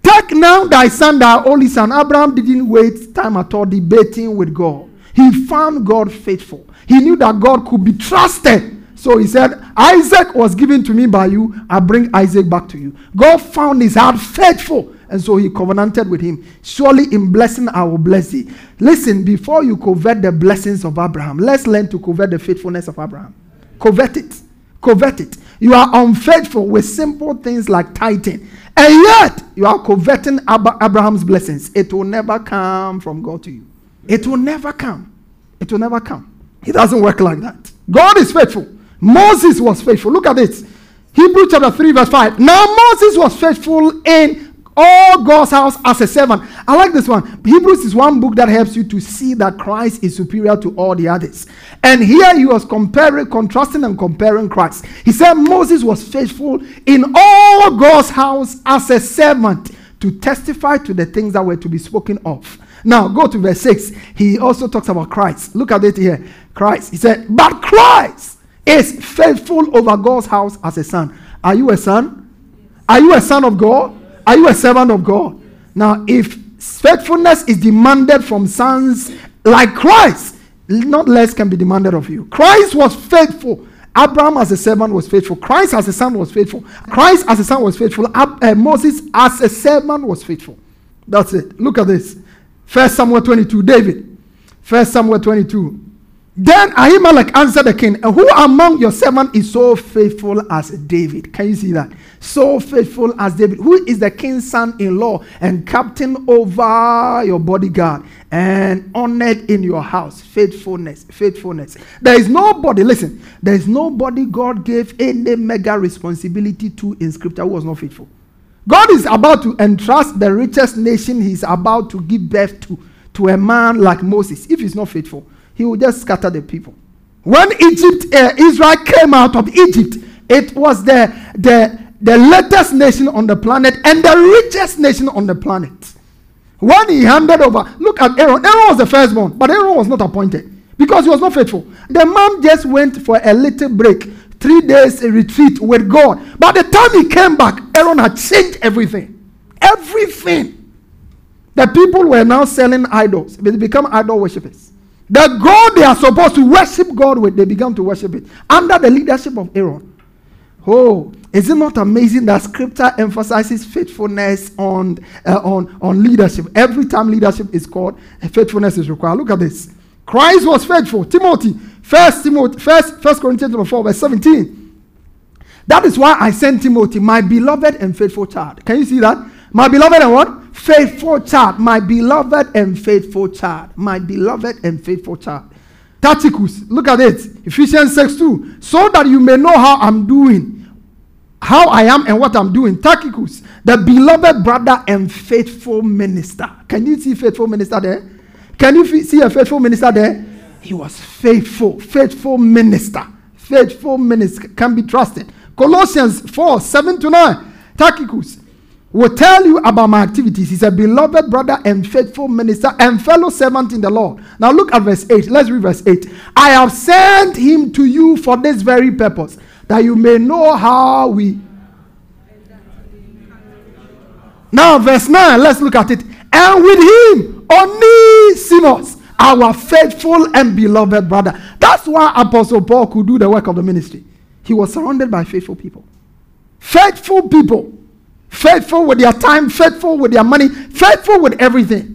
Take now thy son, thy only son. Abraham didn't wait time at all debating with God. He found God faithful. He knew that God could be trusted. So he said, Isaac was given to me by you. I bring Isaac back to you. God found his heart faithful. And so he covenanted with him. Surely in blessing, I will bless thee. Listen, before you covet the blessings of Abraham, let's learn to covet the faithfulness of Abraham. Covet it. Covet it. You are unfaithful with simple things like tithing. And yet, you are coveting Ab- Abraham's blessings. It will never come from God to you. It will never come. It will never come. It doesn't work like that. God is faithful. Moses was faithful. Look at this. Hebrew chapter 3, verse 5. Now Moses was faithful in all God's house as a servant. I like this one. Hebrews is one book that helps you to see that Christ is superior to all the others. And here he was comparing, contrasting and comparing Christ. He said Moses was faithful in all God's house as a servant to testify to the things that were to be spoken of. Now go to verse 6. He also talks about Christ. Look at it here. Christ. He said, But Christ is faithful over God's house as a son. Are you a son? Are you a son of God? Are you a servant of God? Now, if faithfulness is demanded from sons like Christ, not less can be demanded of you. Christ was faithful Abraham as a servant was faithful. Christ as a son was faithful. Christ as a son was faithful. Uh, Moses as a servant was faithful. That's it. Look at this. First Samuel 22, David. First Samuel 22. Then Ahimelech answered the king, Who among your servants is so faithful as David? Can you see that? So faithful as David. Who is the king's son in law and captain over your bodyguard and honored in your house? Faithfulness, faithfulness. There is nobody, listen, there is nobody God gave any mega responsibility to in scripture who was not faithful. God is about to entrust the richest nation he's about to give birth to to a man like Moses. If he's not faithful, he will just scatter the people. When Egypt, uh, Israel came out of Egypt, it was the, the, the latest nation on the planet and the richest nation on the planet. When he handed over, look at Aaron. Aaron was the firstborn, but Aaron was not appointed because he was not faithful. The man just went for a little break, three days retreat with God. By the time he came back, Aaron had changed everything. Everything. The people were now selling idols. They become idol worshippers. The God they are supposed to worship God with, they began to worship it under the leadership of Aaron. Oh, is it not amazing that scripture emphasizes faithfulness on, uh, on, on leadership? Every time leadership is called, faithfulness is required. Look at this. Christ was faithful. Timothy, first Timothy, first, first Corinthians 4, verse 17. That is why I sent Timothy, my beloved and faithful child. Can you see that? My beloved and what? Faithful child, my beloved and faithful child, my beloved and faithful child. Tychicus, look at it. Ephesians 6 2. So that you may know how I'm doing, how I am and what I'm doing. Tychicus, the beloved brother and faithful minister. Can you see faithful minister there? Can you see a faithful minister there? He was faithful, faithful minister. Faithful minister can be trusted. Colossians 4 7 to 9. Tychicus, will tell you about my activities. He's a beloved brother and faithful minister and fellow servant in the Lord. Now look at verse 8. Let's read verse 8. I have sent him to you for this very purpose, that you may know how we. Now, verse 9, let's look at it. And with him, Onesimus, our faithful and beloved brother. That's why Apostle Paul could do the work of the ministry. He was surrounded by faithful people. Faithful people faithful with their time, faithful with their money, faithful with everything.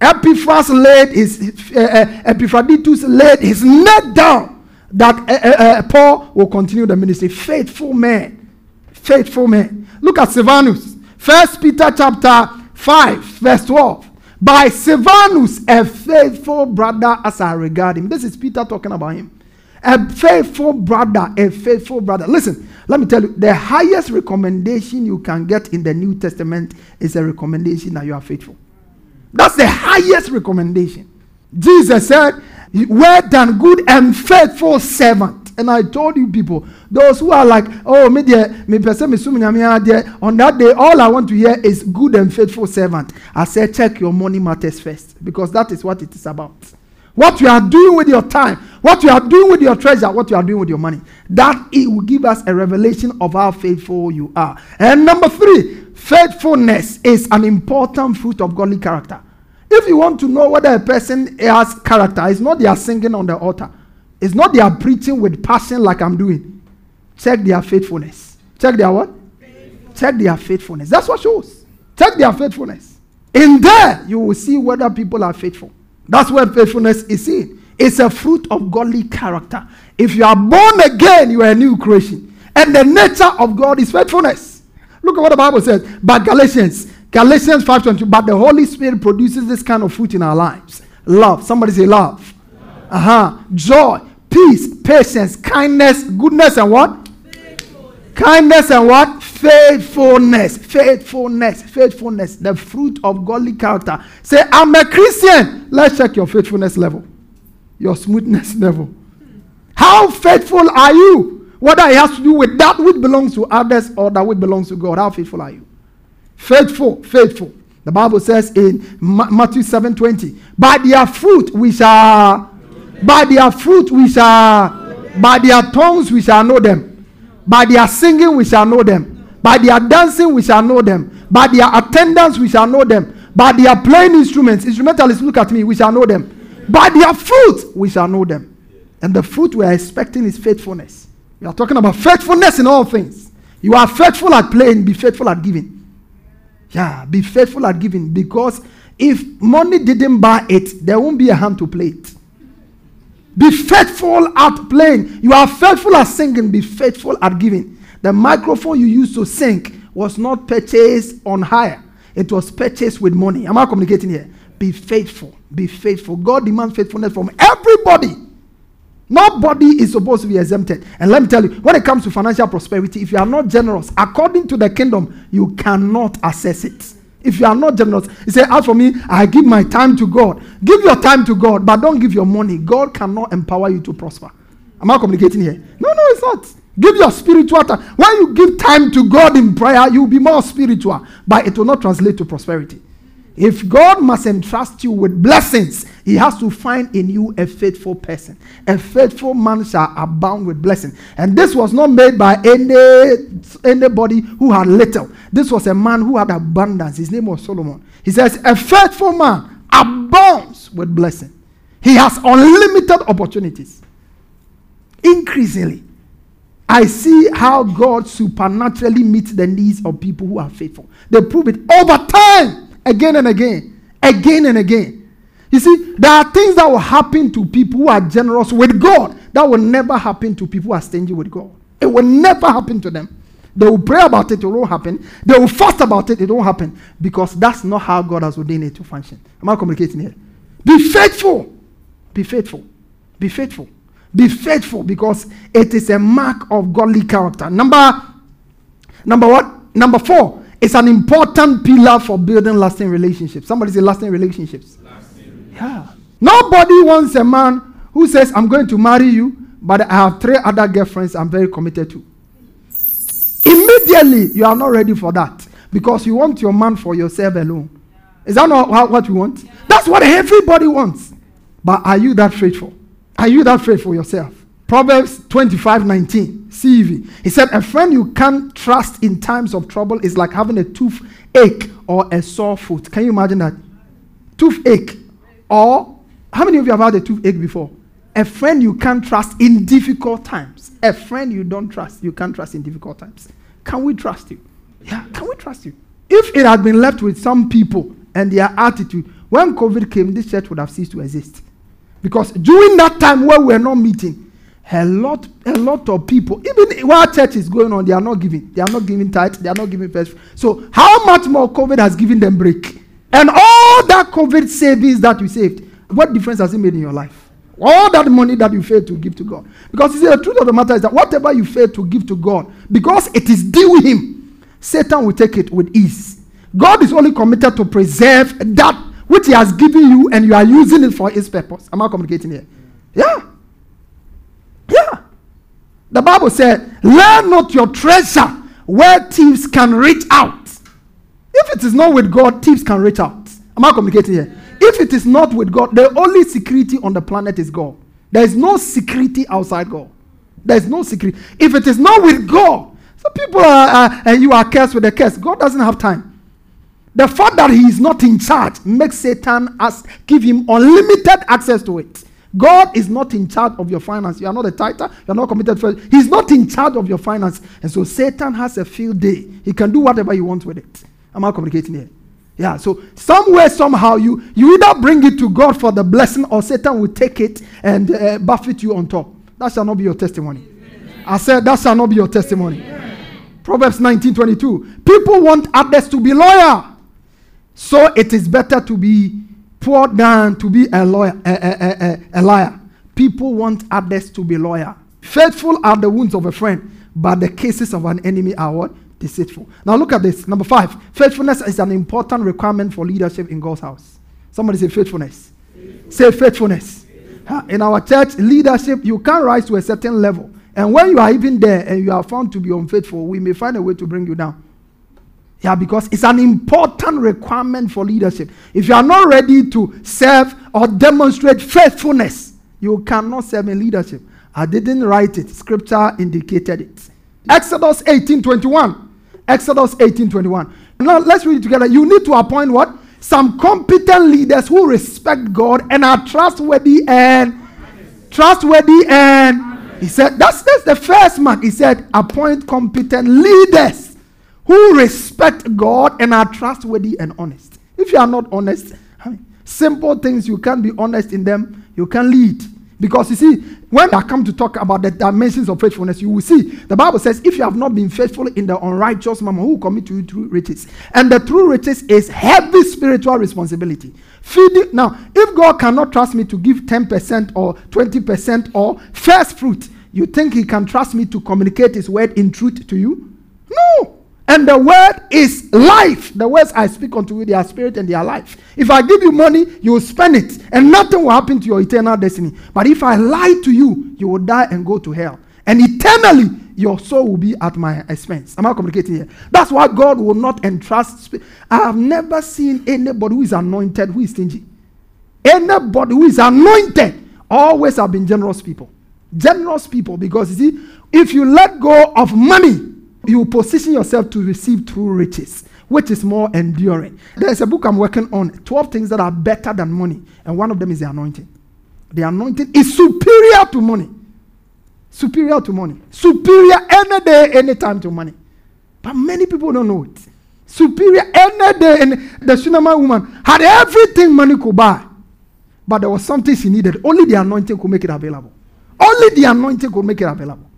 Epaphras laid his, uh, Epaphroditus laid his neck down that uh, Paul will continue the ministry. Faithful man. Faithful man. Look at Silvanus. First Peter chapter 5, verse 12. By Silvanus, a faithful brother as I regard him. This is Peter talking about him. A faithful brother, a faithful brother. Listen, let me tell you, the highest recommendation you can get in the New Testament is a recommendation that you are faithful. That's the highest recommendation. Jesus said, Well done, good and faithful servant. And I told you people, those who are like, oh, me dear, me person me on that day, all I want to hear is good and faithful servant. I said, check your money matters first, because that is what it is about. What you are doing with your time, what you are doing with your treasure, what you are doing with your money. That it will give us a revelation of how faithful you are. And number three, faithfulness is an important fruit of godly character. If you want to know whether a person has character, it's not their singing on the altar. It's not their preaching with passion like I'm doing. Check their faithfulness. Check their what? Check their faithfulness. That's what shows. Check their faithfulness. In there, you will see whether people are faithful. That's where faithfulness is seen. It's a fruit of godly character. If you are born again, you are a new creation. And the nature of God is faithfulness. Look at what the Bible says. But Galatians, Galatians 5:22, but the Holy Spirit produces this kind of fruit in our lives. Love. Somebody say love. Uh-huh. Joy, peace, patience, kindness, goodness, and what? Kindness and what? Faithfulness. Faithfulness. Faithfulness. The fruit of godly character. Say, I'm a Christian. Let's check your faithfulness level, your smoothness level. How faithful are you? Whether it has to do with that which belongs to others or that which belongs to God. How faithful are you? Faithful, faithful. The Bible says in Matthew 7 20, by their fruit we shall, by their fruit we shall, by their tongues we shall know them. By their singing, we shall know them. By their dancing, we shall know them. By their attendance, we shall know them. By their playing instruments, instrumentalists, look at me, we shall know them. By their fruit, we shall know them. And the fruit we are expecting is faithfulness. We are talking about faithfulness in all things. You are faithful at playing, be faithful at giving. Yeah, be faithful at giving because if money didn't buy it, there won't be a hand to play it. Be faithful at playing. You are faithful at singing, be faithful at giving. The microphone you used to sing was not purchased on hire, it was purchased with money. Am I communicating here? Be faithful. Be faithful. God demands faithfulness from everybody. Nobody is supposed to be exempted. And let me tell you, when it comes to financial prosperity, if you are not generous, according to the kingdom, you cannot access it. If you are not generous, he said, As for me, I give my time to God. Give your time to God, but don't give your money. God cannot empower you to prosper. Am I communicating here? No, no, it's not. Give your spiritual time. When you give time to God in prayer, you'll be more spiritual, but it will not translate to prosperity. If God must entrust you with blessings, He has to find in you a faithful person. A faithful man shall abound with blessing. And this was not made by any anybody who had little. This was a man who had abundance. His name was Solomon. He says, A faithful man abounds with blessing. He has unlimited opportunities. Increasingly, I see how God supernaturally meets the needs of people who are faithful. They prove it over time again and again, again and again. You see, there are things that will happen to people who are generous with God that will never happen to people who are stingy with God. It will never happen to them. They will pray about it, it won't happen. They will fast about it, it won't happen. Because that's not how God has ordained it to function. Am I communicating here? Be faithful. Be faithful. Be faithful. Be faithful because it is a mark of godly character. Number, number what? Number four, it's an important pillar for building lasting relationships. Somebody say lasting relationships. Lasting. Yeah. Nobody wants a man who says, I'm going to marry you, but I have three other girlfriends I'm very committed to. Immediately, you are not ready for that because you want your man for yourself alone. Is that not what you want? That's what everybody wants. But are you that faithful? Are you that faithful yourself? Proverbs 25 19, CEV. He said, A friend you can't trust in times of trouble is like having a toothache or a sore foot. Can you imagine that? Toothache. Or, how many of you have had a toothache before? A friend you can't trust in difficult times. A friend you don't trust, you can't trust in difficult times. Can we trust you? Yeah, can we trust you? If it had been left with some people and their attitude, when COVID came, this church would have ceased to exist. Because during that time where we were not meeting, a lot, a lot of people, even while church is going on, they are not giving. They are not giving tithe. They are not giving first. So how much more COVID has given them break? And all that COVID savings that you saved, what difference has it made in your life? All that money that you failed to give to God. Because you see, the truth of the matter is that whatever you fail to give to God, because it is due Him, Satan will take it with ease. God is only committed to preserve that which He has given you, and you are using it for His purpose. Am I communicating here? Yeah. Yeah. The Bible said, Learn not your treasure where thieves can reach out. If it is not with God, thieves can reach out. Am I communicating here? If it is not with God, the only security on the planet is God. There is no security outside God. There is no security. If it is not with God, so people are, uh, and you are cursed with a curse. God doesn't have time. The fact that He is not in charge makes Satan as give him unlimited access to it. God is not in charge of your finance. You are not a tither. You are not committed first. He's not in charge of your finance. And so Satan has a field day. He can do whatever he wants with it. Am I communicating here? Yeah. So somewhere, somehow, you you either bring it to God for the blessing, or Satan will take it and uh, buffet you on top. That shall not be your testimony. Amen. I said that shall not be your testimony. Amen. Proverbs 19:22. People want others to be loyal, so it is better to be poor than to be a lawyer, a, a, a, liar. People want others to be loyal. Faithful are the wounds of a friend, but the cases of an enemy are what? Deceitful. Now look at this. Number five, faithfulness is an important requirement for leadership in God's house. Somebody say faithfulness. Say faithfulness. faithfulness. In our church, leadership, you can rise to a certain level. And when you are even there and you are found to be unfaithful, we may find a way to bring you down. Yeah, because it's an important requirement for leadership. If you are not ready to serve or demonstrate faithfulness, you cannot serve in leadership. I didn't write it, scripture indicated it. Exodus 18 21. Exodus 18 21. Now let's read it together. You need to appoint what? Some competent leaders who respect God and are trustworthy and trustworthy and he said that's that's the first mark. He said appoint competent leaders who respect God and are trustworthy and honest. If you are not honest, simple things you can't be honest in them, you can lead. Because you see, when I come to talk about the dimensions of faithfulness, you will see the Bible says, if you have not been faithful in the unrighteous mammon, who commit to you true riches? And the true riches is heavy spiritual responsibility. Feeding now, if God cannot trust me to give 10% or 20% or first fruit, you think He can trust me to communicate His word in truth to you? No. And the word is life. The words I speak unto you, they are spirit and they are life. If I give you money, you will spend it, and nothing will happen to your eternal destiny. But if I lie to you, you will die and go to hell. And eternally, your soul will be at my expense. Am I communicating here? That's why God will not entrust. I have never seen anybody who is anointed who is stingy. Anybody who is anointed always have been generous people. Generous people, because you see, if you let go of money, you position yourself to receive true riches, which is more enduring. There's a book I'm working on 12 things that are better than money, and one of them is the anointing. The anointing is superior to money. Superior to money. Superior any day, any time to money. But many people don't know it. Superior any day. And the Shunammite woman had everything money could buy. But there was something she needed. Only the anointing could make it available. Only the anointing could make it available.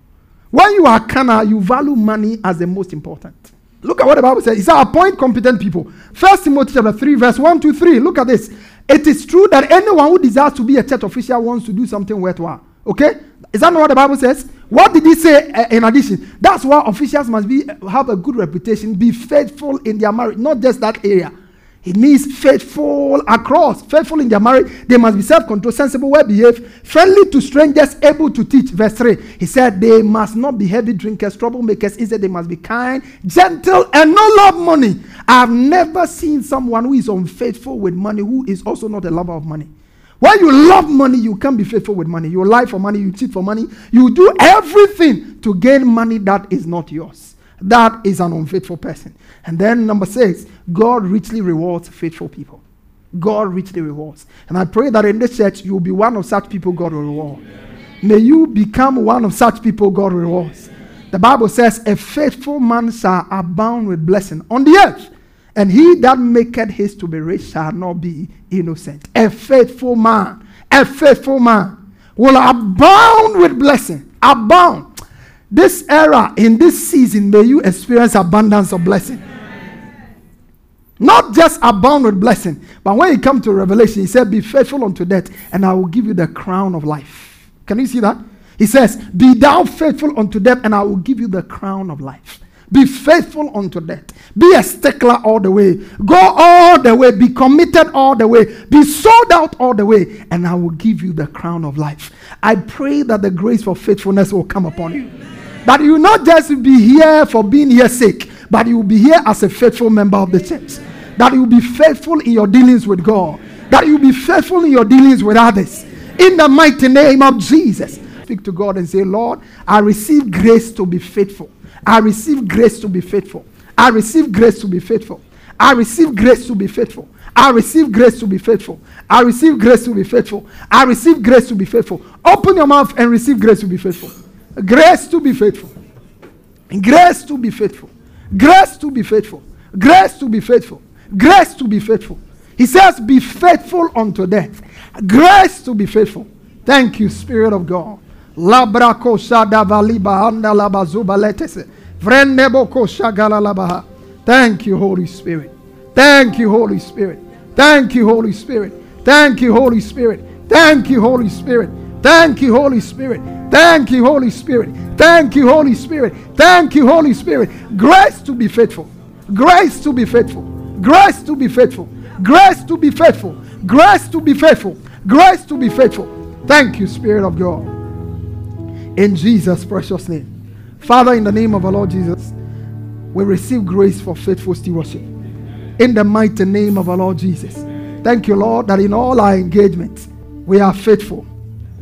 When you are carnal, you value money as the most important. Look at what the Bible says. It says, appoint competent people. First Timothy chapter 3, verse 1 to 3. Look at this. It is true that anyone who desires to be a church official wants to do something worthwhile. Okay? Is that not what the Bible says? What did he say uh, in addition? That's why officials must be have a good reputation, be faithful in their marriage, not just that area. It means faithful across, faithful in their marriage. They must be self controlled, sensible, well behaved, friendly to strangers, able to teach. Verse 3. He said, They must not be heavy drinkers, troublemakers. He said, they must be kind, gentle, and not love money. I've never seen someone who is unfaithful with money who is also not a lover of money. When you love money, you can't be faithful with money. You lie for money, you cheat for money, you do everything to gain money that is not yours. That is an unfaithful person. And then number six, God richly rewards faithful people. God richly rewards. And I pray that in this church, you will be one of such people God will reward. May you become one of such people God rewards. The Bible says, A faithful man shall abound with blessing on the earth, and he that maketh haste to be rich shall not be innocent. A faithful man, a faithful man will abound with blessing. Abound. This era, in this season, may you experience abundance of blessing. Not just abound with blessing, but when you come to Revelation, he said, Be faithful unto death, and I will give you the crown of life. Can you see that? He says, Be thou faithful unto death, and I will give you the crown of life. Be faithful unto death. Be a stickler all the way. Go all the way. Be committed all the way. Be sold out all the way. And I will give you the crown of life. I pray that the grace for faithfulness will come upon you. That you will not just be here for being here sake, but you will be here as a faithful member of the church. That you will be faithful in your dealings with God. That you will be faithful in your dealings with others. In the mighty name of Jesus. Speak to God and say, Lord, I receive grace to be faithful. I receive grace to be faithful. I receive grace to be faithful. I receive grace to be faithful. I receive grace to be faithful. I receive grace to be faithful. I receive grace to be faithful. Open your mouth and receive grace to be faithful. Grace to be faithful. Grace to be faithful. Grace to be faithful. Grace to be faithful. Grace to be faithful. He says, Be faithful unto death. Grace to be faithful. Thank you, Spirit of God. Labrako labazuba. Thank you, Holy Spirit. Thank you, Holy Spirit. Thank you, Holy Spirit. Thank you, Holy Spirit. Thank you, Holy Spirit. Thank you, Holy Spirit. Thank you, Holy Spirit. Thank you, Holy Spirit. Thank you, Holy Spirit. Grace to be faithful. Grace to be faithful. Grace to be faithful. Grace to be faithful. Grace to be faithful. Grace to be faithful. Thank you, Spirit of God. In Jesus' precious name. Father, in the name of our Lord Jesus, we receive grace for faithful stewardship. In the mighty name of our Lord Jesus. Thank you, Lord, that in all our engagements, we are faithful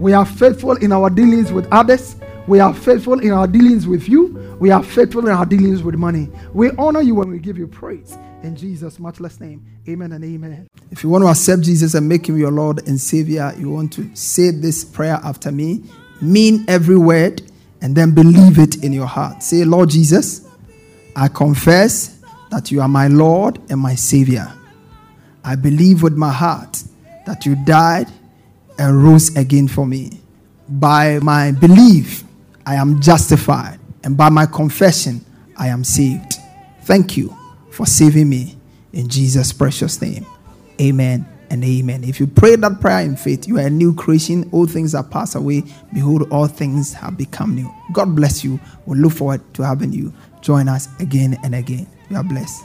we are faithful in our dealings with others. We are faithful in our dealings with you. We are faithful in our dealings with money. We honor you when we give you praise. In Jesus' matchless name, amen and amen. If you want to accept Jesus and make him your Lord and Savior, you want to say this prayer after me, mean every word, and then believe it in your heart. Say, Lord Jesus, I confess that you are my Lord and my Savior. I believe with my heart that you died and rose again for me. By my belief, I am justified, and by my confession, I am saved. Thank you for saving me in Jesus' precious name. Amen and amen. If you pray that prayer in faith, you are a new creation. All things are passed away. Behold, all things have become new. God bless you. We look forward to having you join us again and again. You are blessed.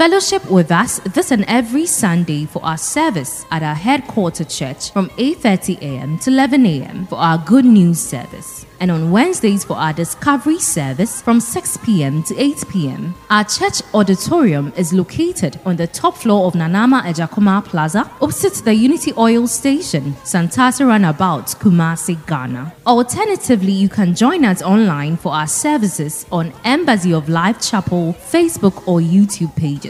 Fellowship with us this and every Sunday for our service at our headquarter church from 8:30 a.m. to 11 a.m. for our good news service and on Wednesdays for our discovery service from 6 p.m. to 8 p.m. Our church auditorium is located on the top floor of Nanama Ejakoma Plaza, opposite the Unity Oil Station, Santata Runabout, Kumasi, Ghana. Alternatively, you can join us online for our services on Embassy of Life Chapel Facebook or YouTube pages.